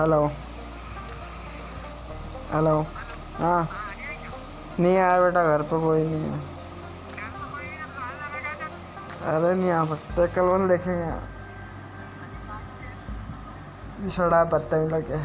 Hello hello हाँ। नहीं यार बेटा, घर पर कोई नहीं है। अरे नहीं आ सकते, कल वन देखेंगे यार सड़ा पत्ते में लगे